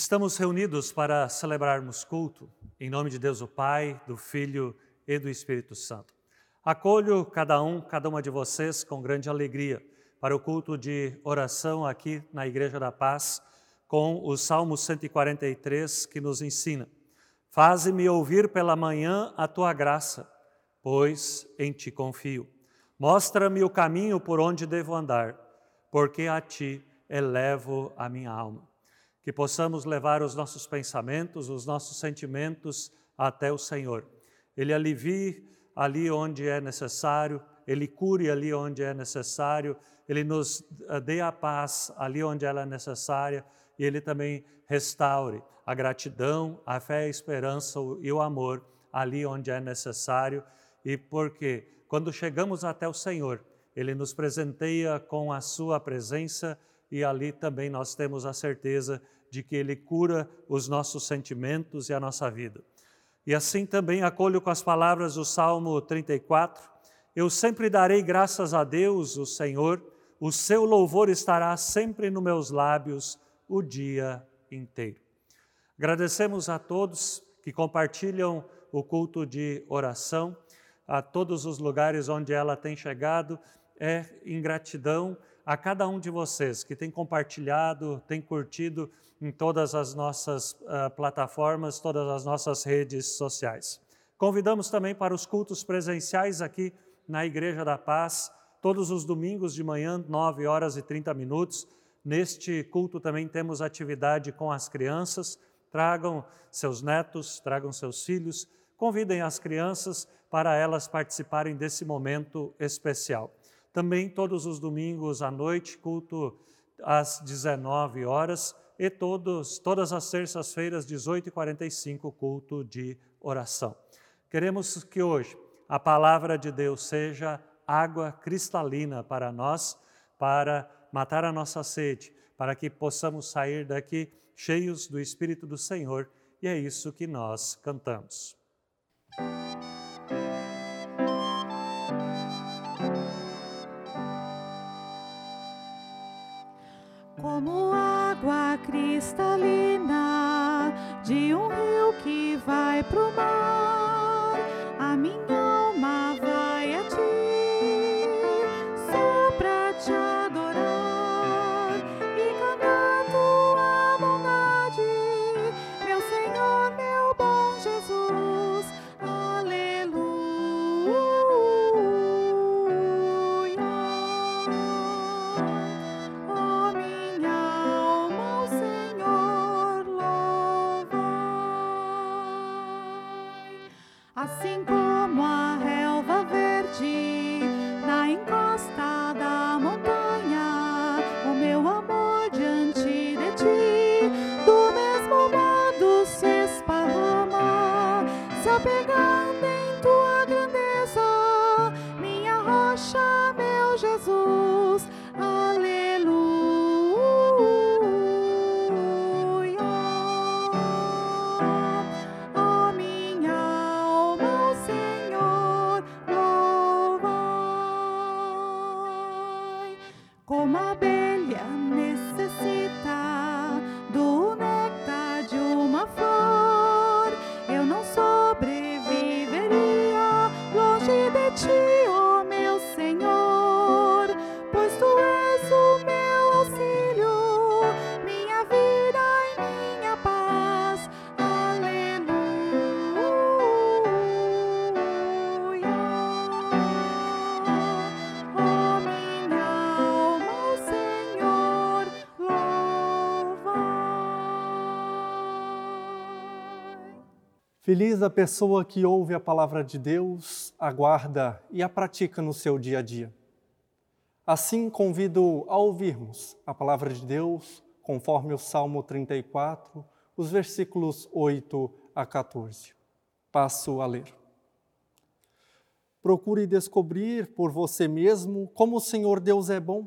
Estamos reunidos para celebrarmos culto, em nome de Deus o Pai, do Filho e do Espírito Santo. Acolho cada um, cada uma de vocês com grande alegria para o culto de oração aqui na Igreja da Paz, com o Salmo 143 que nos ensina: Faze-me ouvir pela manhã a tua graça, pois em ti confio. Mostra-me o caminho por onde devo andar, porque a ti elevo a minha alma que possamos levar os nossos pensamentos, os nossos sentimentos até o Senhor. Ele alivie ali onde é necessário, ele cure ali onde é necessário, ele nos eh, dê a paz ali onde ela é necessária e ele também restaure a gratidão, a fé, a esperança e o amor ali onde é necessário. E porque quando chegamos até o Senhor, ele nos presenteia com a sua presença e ali também nós temos a certeza de que Ele cura os nossos sentimentos e a nossa vida. E assim também acolho com as palavras do Salmo 34: Eu sempre darei graças a Deus, o Senhor, o seu louvor estará sempre nos meus lábios o dia inteiro. Agradecemos a todos que compartilham o culto de oração, a todos os lugares onde ela tem chegado, é em gratidão a cada um de vocês que tem compartilhado, tem curtido em todas as nossas uh, plataformas, todas as nossas redes sociais. Convidamos também para os cultos presenciais aqui na Igreja da Paz, todos os domingos de manhã, 9 horas e 30 minutos. Neste culto também temos atividade com as crianças. Tragam seus netos, tragam seus filhos, convidem as crianças para elas participarem desse momento especial. Também todos os domingos à noite, culto às 19 horas e todos, todas as terças-feiras, 18h45, culto de oração. Queremos que hoje a palavra de Deus seja água cristalina para nós, para matar a nossa sede, para que possamos sair daqui cheios do Espírito do Senhor, e é isso que nós cantamos. Cristalina de um rio que vai pro mar. Feliz a pessoa que ouve a palavra de Deus, aguarda e a pratica no seu dia a dia. Assim, convido a ouvirmos a palavra de Deus, conforme o Salmo 34, os versículos 8 a 14. Passo a ler. Procure descobrir por você mesmo como o Senhor Deus é bom.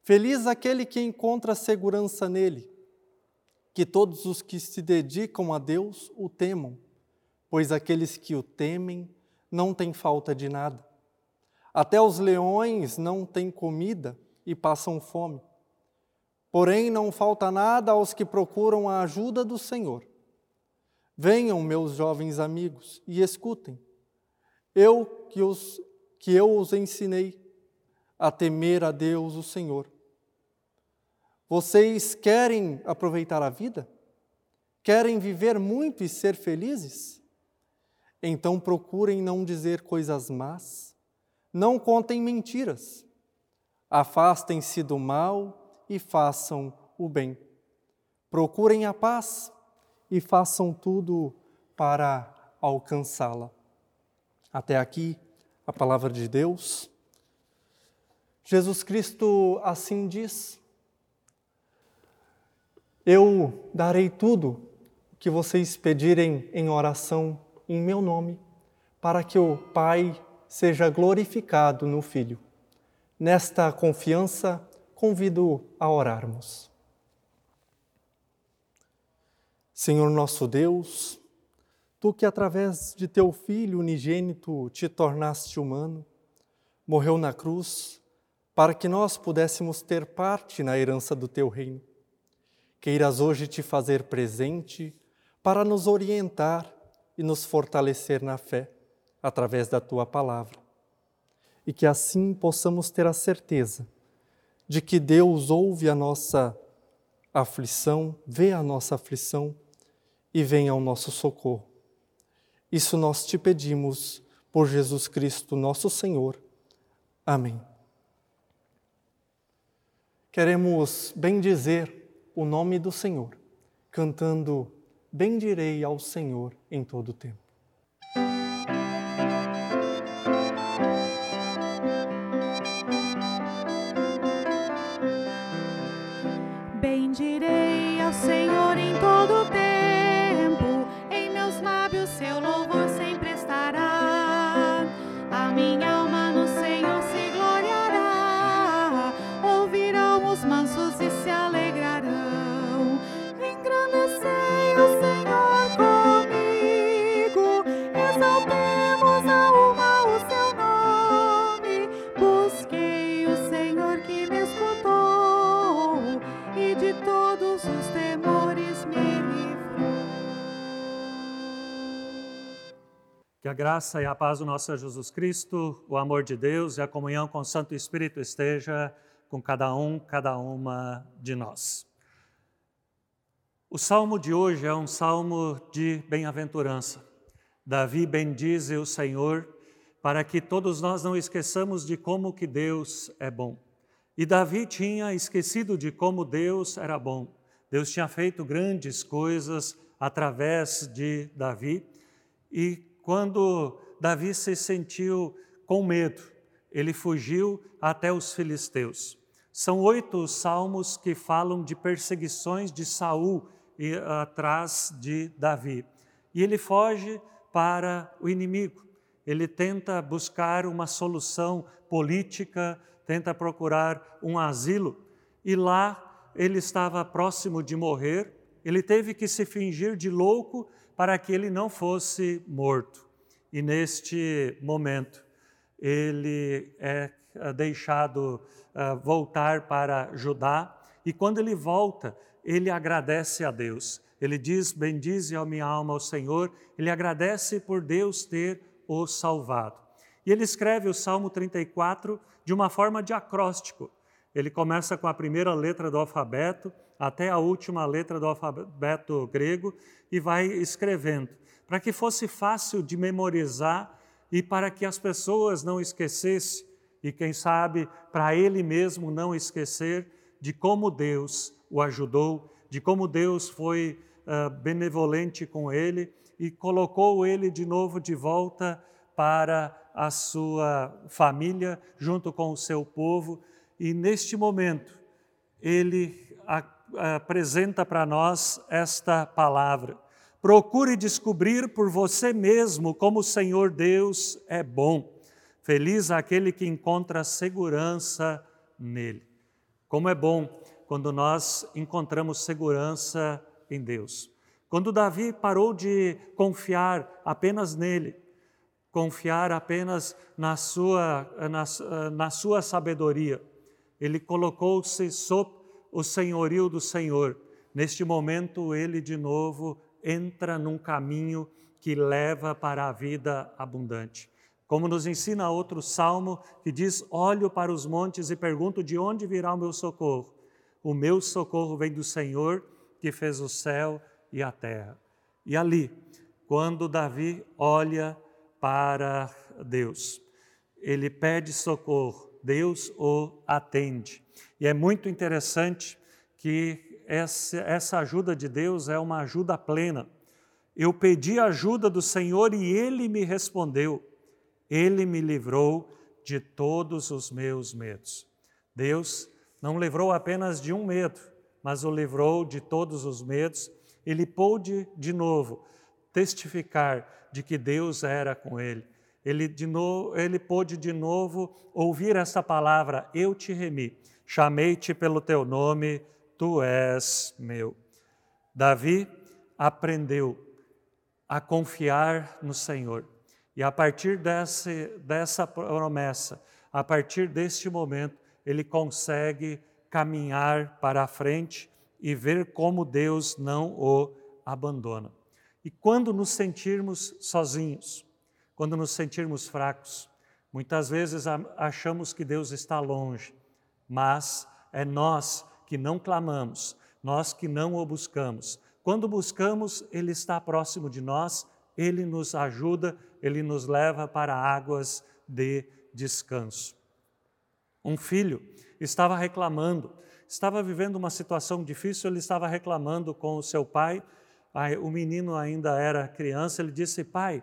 Feliz aquele que encontra segurança nele. Que todos os que se dedicam a Deus o temam, pois aqueles que o temem não têm falta de nada. Até os leões não têm comida e passam fome. Porém, não falta nada aos que procuram a ajuda do Senhor. Venham, meus jovens amigos, e escutem. Eu que, os, que eu os ensinei a temer a Deus, o Senhor. Vocês querem aproveitar a vida? Querem viver muito e ser felizes? Então procurem não dizer coisas más, não contem mentiras, afastem-se do mal e façam o bem. Procurem a paz e façam tudo para alcançá-la. Até aqui a palavra de Deus. Jesus Cristo assim diz: Eu darei tudo que vocês pedirem em oração em meu nome, para que o Pai seja glorificado no Filho. Nesta confiança, convido a orarmos. Senhor nosso Deus, Tu que através de teu Filho unigênito te tornaste humano, morreu na cruz para que nós pudéssemos ter parte na herança do teu reino. Queiras hoje te fazer presente para nos orientar e nos fortalecer na fé através da tua palavra. E que assim possamos ter a certeza de que Deus ouve a nossa aflição, vê a nossa aflição e vem ao nosso socorro. Isso nós te pedimos por Jesus Cristo, nosso Senhor. Amém. Queremos bendizer o nome do Senhor, cantando Bendirei ao Senhor em todo o tempo. Graça e a paz do nosso Jesus Cristo, o amor de Deus e a comunhão com o Santo Espírito esteja com cada um, cada uma de nós. O salmo de hoje é um salmo de bem-aventurança. Davi bendize o Senhor para que todos nós não esqueçamos de como que Deus é bom. E Davi tinha esquecido de como Deus era bom. Deus tinha feito grandes coisas através de Davi e quando Davi se sentiu com medo, ele fugiu até os filisteus. São oito salmos que falam de perseguições de Saul e, atrás de Davi. E ele foge para o inimigo. Ele tenta buscar uma solução política, tenta procurar um asilo. E lá ele estava próximo de morrer. Ele teve que se fingir de louco para que ele não fosse morto. E neste momento, ele é ah, deixado ah, voltar para Judá, e quando ele volta, ele agradece a Deus. Ele diz: Bendize a minha alma ao Senhor. Ele agradece por Deus ter o salvado. E ele escreve o Salmo 34 de uma forma de acróstico. Ele começa com a primeira letra do alfabeto até a última letra do alfabeto grego e vai escrevendo, para que fosse fácil de memorizar e para que as pessoas não esquecessem e quem sabe para ele mesmo não esquecer de como Deus o ajudou, de como Deus foi uh, benevolente com ele e colocou ele de novo de volta para a sua família, junto com o seu povo. E neste momento, ele apresenta para nós esta palavra. Procure descobrir por você mesmo como o Senhor Deus é bom. Feliz aquele que encontra segurança nele. Como é bom quando nós encontramos segurança em Deus. Quando Davi parou de confiar apenas nele, confiar apenas na sua, na, na sua sabedoria, ele colocou-se sob o senhorio do Senhor. Neste momento, ele de novo entra num caminho que leva para a vida abundante. Como nos ensina outro salmo que diz: Olho para os montes e pergunto de onde virá o meu socorro. O meu socorro vem do Senhor que fez o céu e a terra. E ali, quando Davi olha para Deus, ele pede socorro, Deus o atende. E é muito interessante que essa ajuda de Deus é uma ajuda plena. Eu pedi ajuda do Senhor e ele me respondeu. Ele me livrou de todos os meus medos. Deus não livrou apenas de um medo, mas o livrou de todos os medos. Ele pôde de novo testificar de que Deus era com ele. Ele, de ele pôde de novo ouvir essa palavra: Eu te remi, chamei-te pelo teu nome, tu és meu. Davi aprendeu a confiar no Senhor. E a partir desse, dessa promessa, a partir deste momento, ele consegue caminhar para a frente e ver como Deus não o abandona. E quando nos sentirmos sozinhos, quando nos sentirmos fracos, muitas vezes achamos que Deus está longe, mas é nós que não clamamos, nós que não o buscamos. Quando buscamos, Ele está próximo de nós, Ele nos ajuda ele nos leva para águas de descanso. Um filho estava reclamando, estava vivendo uma situação difícil, ele estava reclamando com o seu pai. O menino ainda era criança, ele disse: Pai,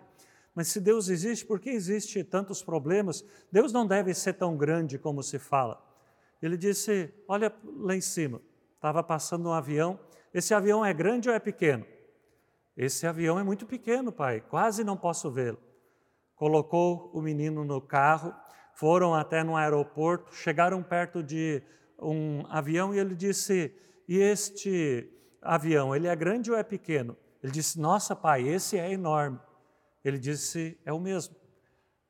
mas se Deus existe, por que existe tantos problemas? Deus não deve ser tão grande como se fala. Ele disse: Olha lá em cima, estava passando um avião. Esse avião é grande ou é pequeno? Esse avião é muito pequeno, pai, quase não posso vê-lo. Colocou o menino no carro, foram até no aeroporto, chegaram perto de um avião e ele disse: E este avião, ele é grande ou é pequeno? Ele disse: Nossa, pai, esse é enorme. Ele disse: É o mesmo.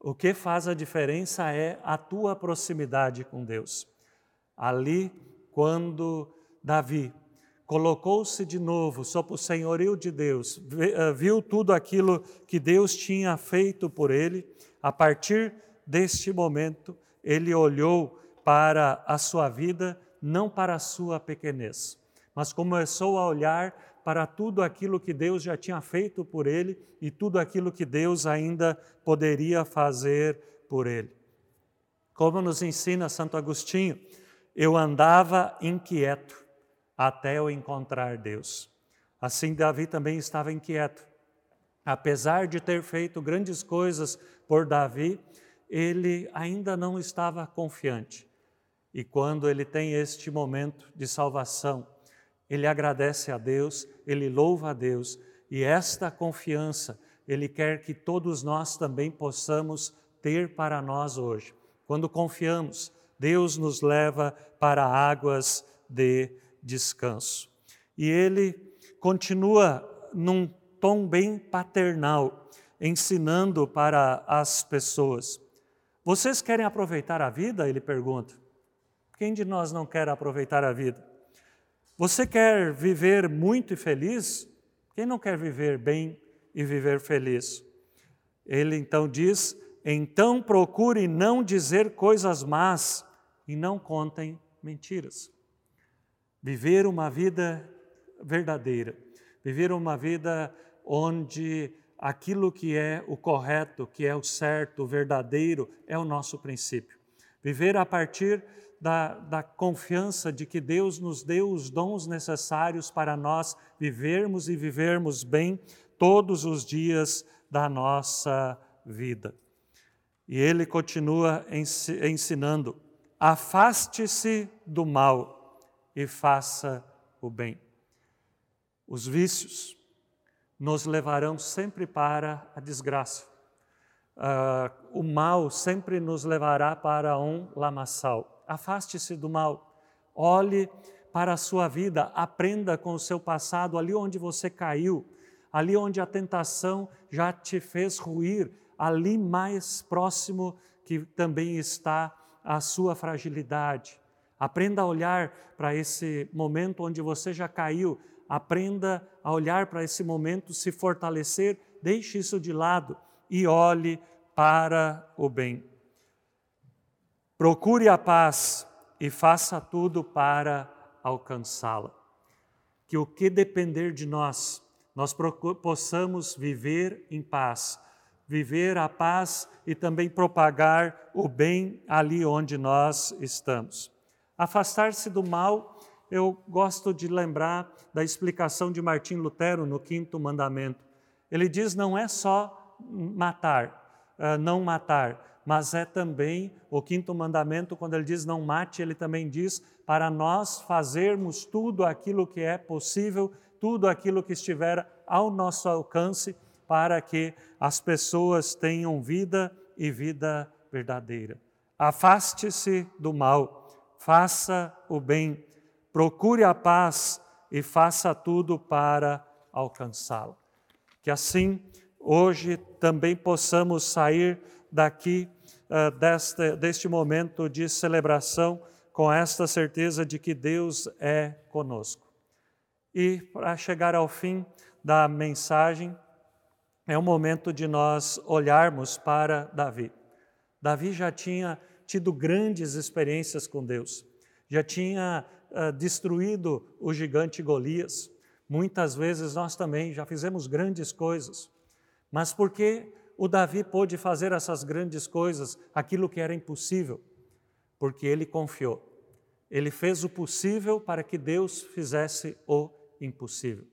O que faz a diferença é a tua proximidade com Deus. Ali, quando Davi colocou-se de novo sob o senhorio de Deus, eh, viu tudo aquilo que Deus tinha feito por ele, a partir deste momento, ele olhou para a sua vida, não para a sua pequenez, mas começou a olhar para tudo aquilo que Deus já tinha feito por ele e tudo aquilo que Deus ainda poderia fazer por ele. Como nos ensina Santo Agostinho, eu andava inquieto até eu encontrar Deus. Assim, Davi também estava inquieto. Apesar de ter feito grandes coisas por Davi, ele ainda não estava confiante. E quando ele tem este momento de salvação, ele agradece a Deus, ele louva a Deus, e esta confiança ele quer que todos nós também possamos ter para nós hoje. Quando confiamos, Deus nos leva para águas de descanso. E ele continua num tom bem paternal, ensinando para as pessoas. Vocês querem aproveitar a vida? Ele pergunta. Quem de nós não quer aproveitar a vida? Você quer viver muito e feliz? Quem não quer viver bem e viver feliz? Ele então diz: então procure não dizer coisas más e não contem mentiras. Viver uma vida verdadeira, viver uma vida onde aquilo que é o correto, que é o certo, o verdadeiro, é o nosso princípio. Viver a partir da, da confiança de que Deus nos deu os dons necessários para nós vivermos e vivermos bem todos os dias da nossa vida. E ele continua ensinando: afaste-se do mal e faça o bem. Os vícios nos levarão sempre para a desgraça. Uh, o mal sempre nos levará para um lamaçal. Afaste-se do mal. Olhe para a sua vida, aprenda com o seu passado, ali onde você caiu, ali onde a tentação já te fez ruir, ali mais próximo que também está a sua fragilidade. Aprenda a olhar para esse momento onde você já caiu, aprenda a olhar para esse momento, se fortalecer, deixe isso de lado e olhe para o bem. Procure a paz e faça tudo para alcançá-la. Que o que depender de nós, nós possamos viver em paz, viver a paz e também propagar o bem ali onde nós estamos. Afastar-se do mal, eu gosto de lembrar da explicação de Martim Lutero no quinto mandamento. Ele diz: não é só matar, uh, não matar, mas é também o quinto mandamento, quando ele diz não mate, ele também diz para nós fazermos tudo aquilo que é possível, tudo aquilo que estiver ao nosso alcance, para que as pessoas tenham vida e vida verdadeira. Afaste-se do mal faça o bem, procure a paz e faça tudo para alcançá-la. Que assim, hoje também possamos sair daqui uh, deste, deste momento de celebração com esta certeza de que Deus é conosco. E para chegar ao fim da mensagem, é o momento de nós olharmos para Davi. Davi já tinha tido grandes experiências com Deus. Já tinha uh, destruído o gigante Golias. Muitas vezes nós também já fizemos grandes coisas. Mas por que o Davi pôde fazer essas grandes coisas, aquilo que era impossível? Porque ele confiou. Ele fez o possível para que Deus fizesse o impossível.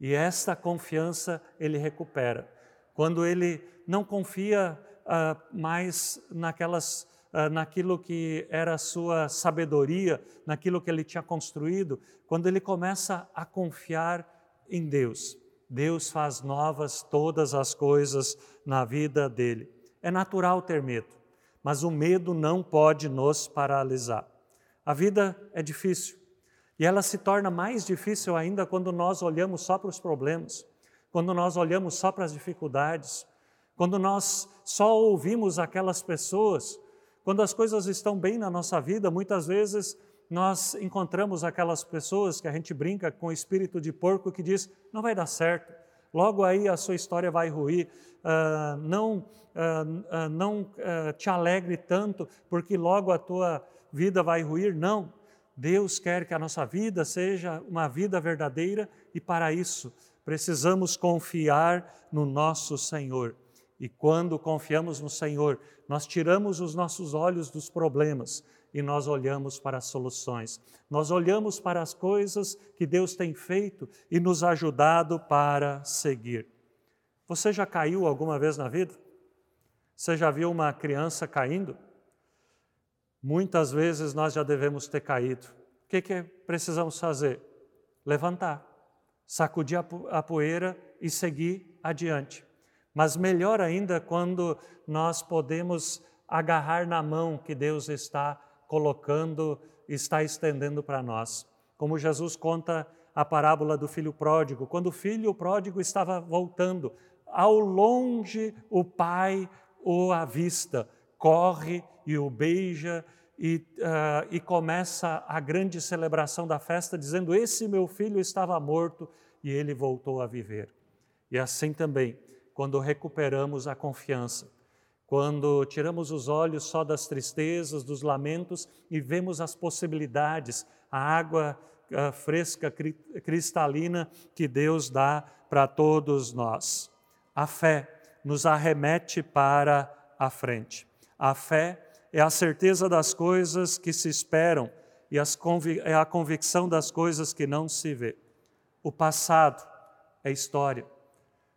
E esta confiança ele recupera. Quando ele não confia uh, mais naquelas ah, naquilo que era a sua sabedoria, naquilo que ele tinha construído, quando ele começa a confiar em Deus. Deus faz novas todas as coisas na vida dele. É natural ter medo, mas o medo não pode nos paralisar. A vida é difícil e ela se torna mais difícil ainda quando nós olhamos só para os problemas, quando nós olhamos só para as dificuldades, quando nós só ouvimos aquelas pessoas quando as coisas estão bem na nossa vida, muitas vezes nós encontramos aquelas pessoas que a gente brinca com o espírito de porco que diz: não vai dar certo, logo aí a sua história vai ruir, uh, não, uh, uh, não te alegre tanto, porque logo a tua vida vai ruir. Não, Deus quer que a nossa vida seja uma vida verdadeira e para isso precisamos confiar no nosso Senhor. E quando confiamos no Senhor, nós tiramos os nossos olhos dos problemas e nós olhamos para as soluções. Nós olhamos para as coisas que Deus tem feito e nos ajudado para seguir. Você já caiu alguma vez na vida? Você já viu uma criança caindo? Muitas vezes nós já devemos ter caído. O que, que precisamos fazer? Levantar, sacudir a poeira e seguir adiante. Mas melhor ainda quando nós podemos agarrar na mão que Deus está colocando, está estendendo para nós. Como Jesus conta a parábola do filho pródigo, quando o filho pródigo estava voltando, ao longe o pai o avista, corre e o beija e, uh, e começa a grande celebração da festa, dizendo: Esse meu filho estava morto e ele voltou a viver. E assim também quando recuperamos a confiança, quando tiramos os olhos só das tristezas, dos lamentos e vemos as possibilidades, a água a fresca, cristalina que Deus dá para todos nós. A fé nos arremete para a frente. A fé é a certeza das coisas que se esperam e é a convicção das coisas que não se vê. O passado é história.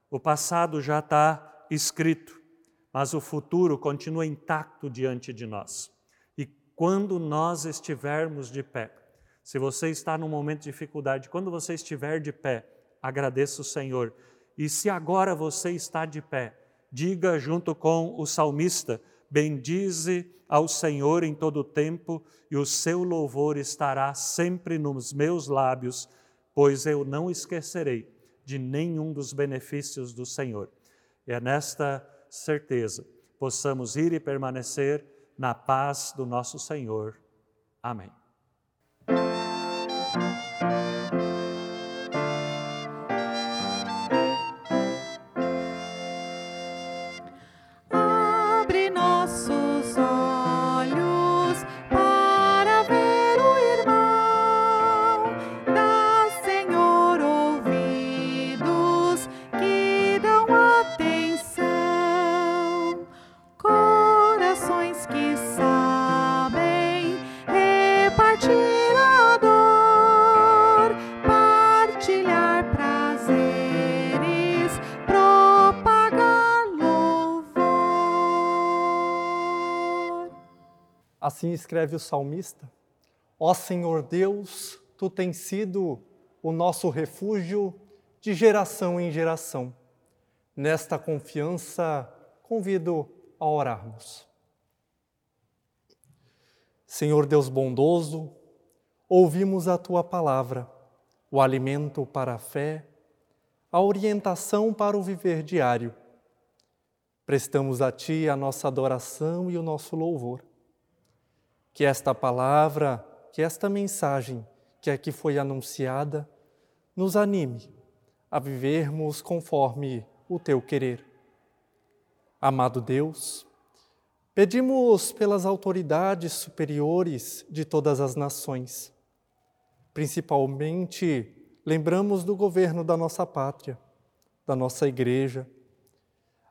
O passado já está escrito, mas o futuro continua intacto diante de nós. E quando nós estivermos de pé, se você está num momento de dificuldade, quando você estiver de pé, agradeça o Senhor. E se agora você está de pé, diga junto com o salmista: Bendize ao Senhor em todo o tempo, e o seu louvor estará sempre nos meus lábios, pois eu não esquecerei de nenhum dos benefícios do Senhor. É nesta certeza possamos ir e permanecer na paz do nosso Senhor. Amém. Assim escreve o salmista: Ó Senhor Deus, tu tens sido o nosso refúgio de geração em geração. Nesta confiança, convido a orarmos. Senhor Deus bondoso, ouvimos a tua palavra, o alimento para a fé, a orientação para o viver diário. Prestamos a ti a nossa adoração e o nosso louvor que esta palavra, que esta mensagem que aqui foi anunciada, nos anime a vivermos conforme o teu querer. Amado Deus, pedimos pelas autoridades superiores de todas as nações, principalmente lembramos do governo da nossa pátria, da nossa igreja,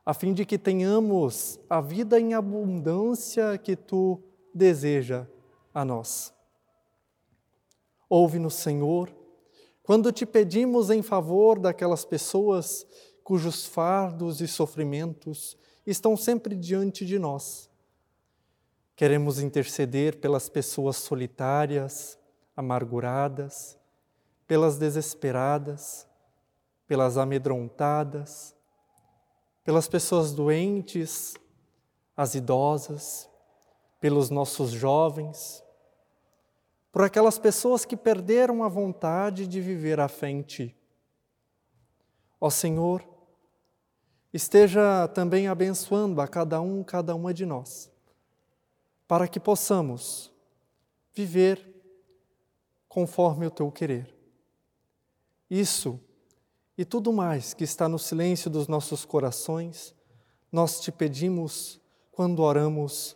a fim de que tenhamos a vida em abundância que tu deseja a nós. Ouve-nos, Senhor, quando te pedimos em favor daquelas pessoas cujos fardos e sofrimentos estão sempre diante de nós. Queremos interceder pelas pessoas solitárias, amarguradas, pelas desesperadas, pelas amedrontadas, pelas pessoas doentes, as idosas, pelos nossos jovens, por aquelas pessoas que perderam a vontade de viver a fé em Ti. Ó Senhor, esteja também abençoando a cada um, cada uma de nós, para que possamos viver conforme o Teu querer. Isso e tudo mais que está no silêncio dos nossos corações, nós te pedimos quando oramos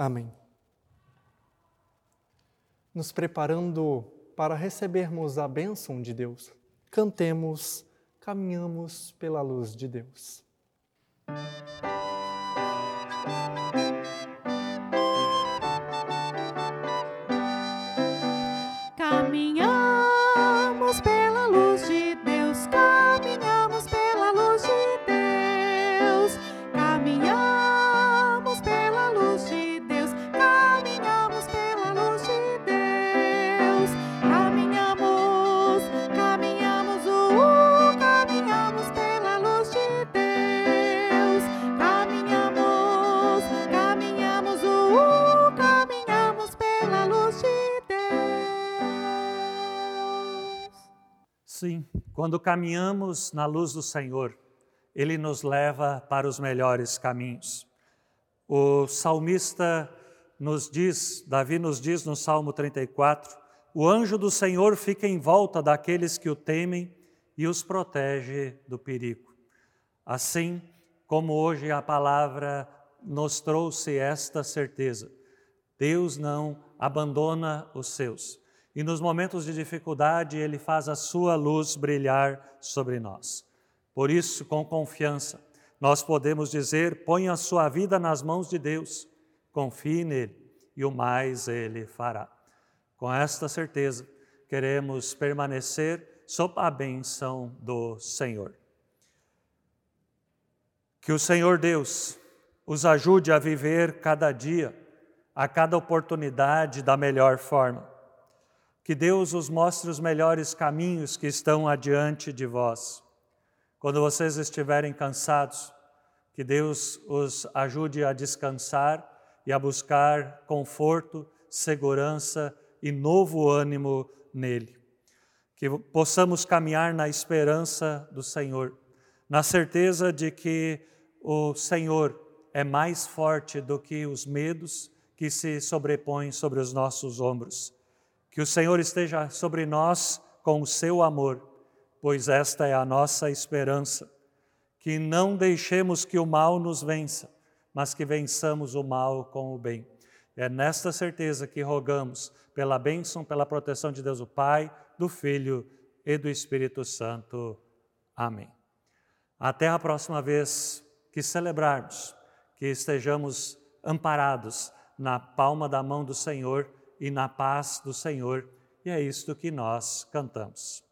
Amém. Nos preparando para recebermos a bênção de Deus, cantemos, caminhamos pela luz de Deus. Quando caminhamos na luz do Senhor, Ele nos leva para os melhores caminhos. O salmista nos diz, Davi nos diz no Salmo 34, o anjo do Senhor fica em volta daqueles que o temem e os protege do perigo. Assim como hoje a palavra nos trouxe esta certeza, Deus não abandona os seus. E nos momentos de dificuldade, Ele faz a sua luz brilhar sobre nós. Por isso, com confiança, nós podemos dizer: ponha a sua vida nas mãos de Deus, confie nele e o mais Ele fará. Com esta certeza, queremos permanecer sob a bênção do Senhor. Que o Senhor Deus os ajude a viver cada dia, a cada oportunidade da melhor forma. Que Deus os mostre os melhores caminhos que estão adiante de vós. Quando vocês estiverem cansados, que Deus os ajude a descansar e a buscar conforto, segurança e novo ânimo nele. Que possamos caminhar na esperança do Senhor, na certeza de que o Senhor é mais forte do que os medos que se sobrepõem sobre os nossos ombros. Que o Senhor esteja sobre nós com o seu amor, pois esta é a nossa esperança. Que não deixemos que o mal nos vença, mas que vençamos o mal com o bem. É nesta certeza que rogamos pela bênção, pela proteção de Deus o Pai, do Filho e do Espírito Santo. Amém. Até a próxima vez que celebrarmos, que estejamos amparados na palma da mão do Senhor e na paz do Senhor, e é isto que nós cantamos.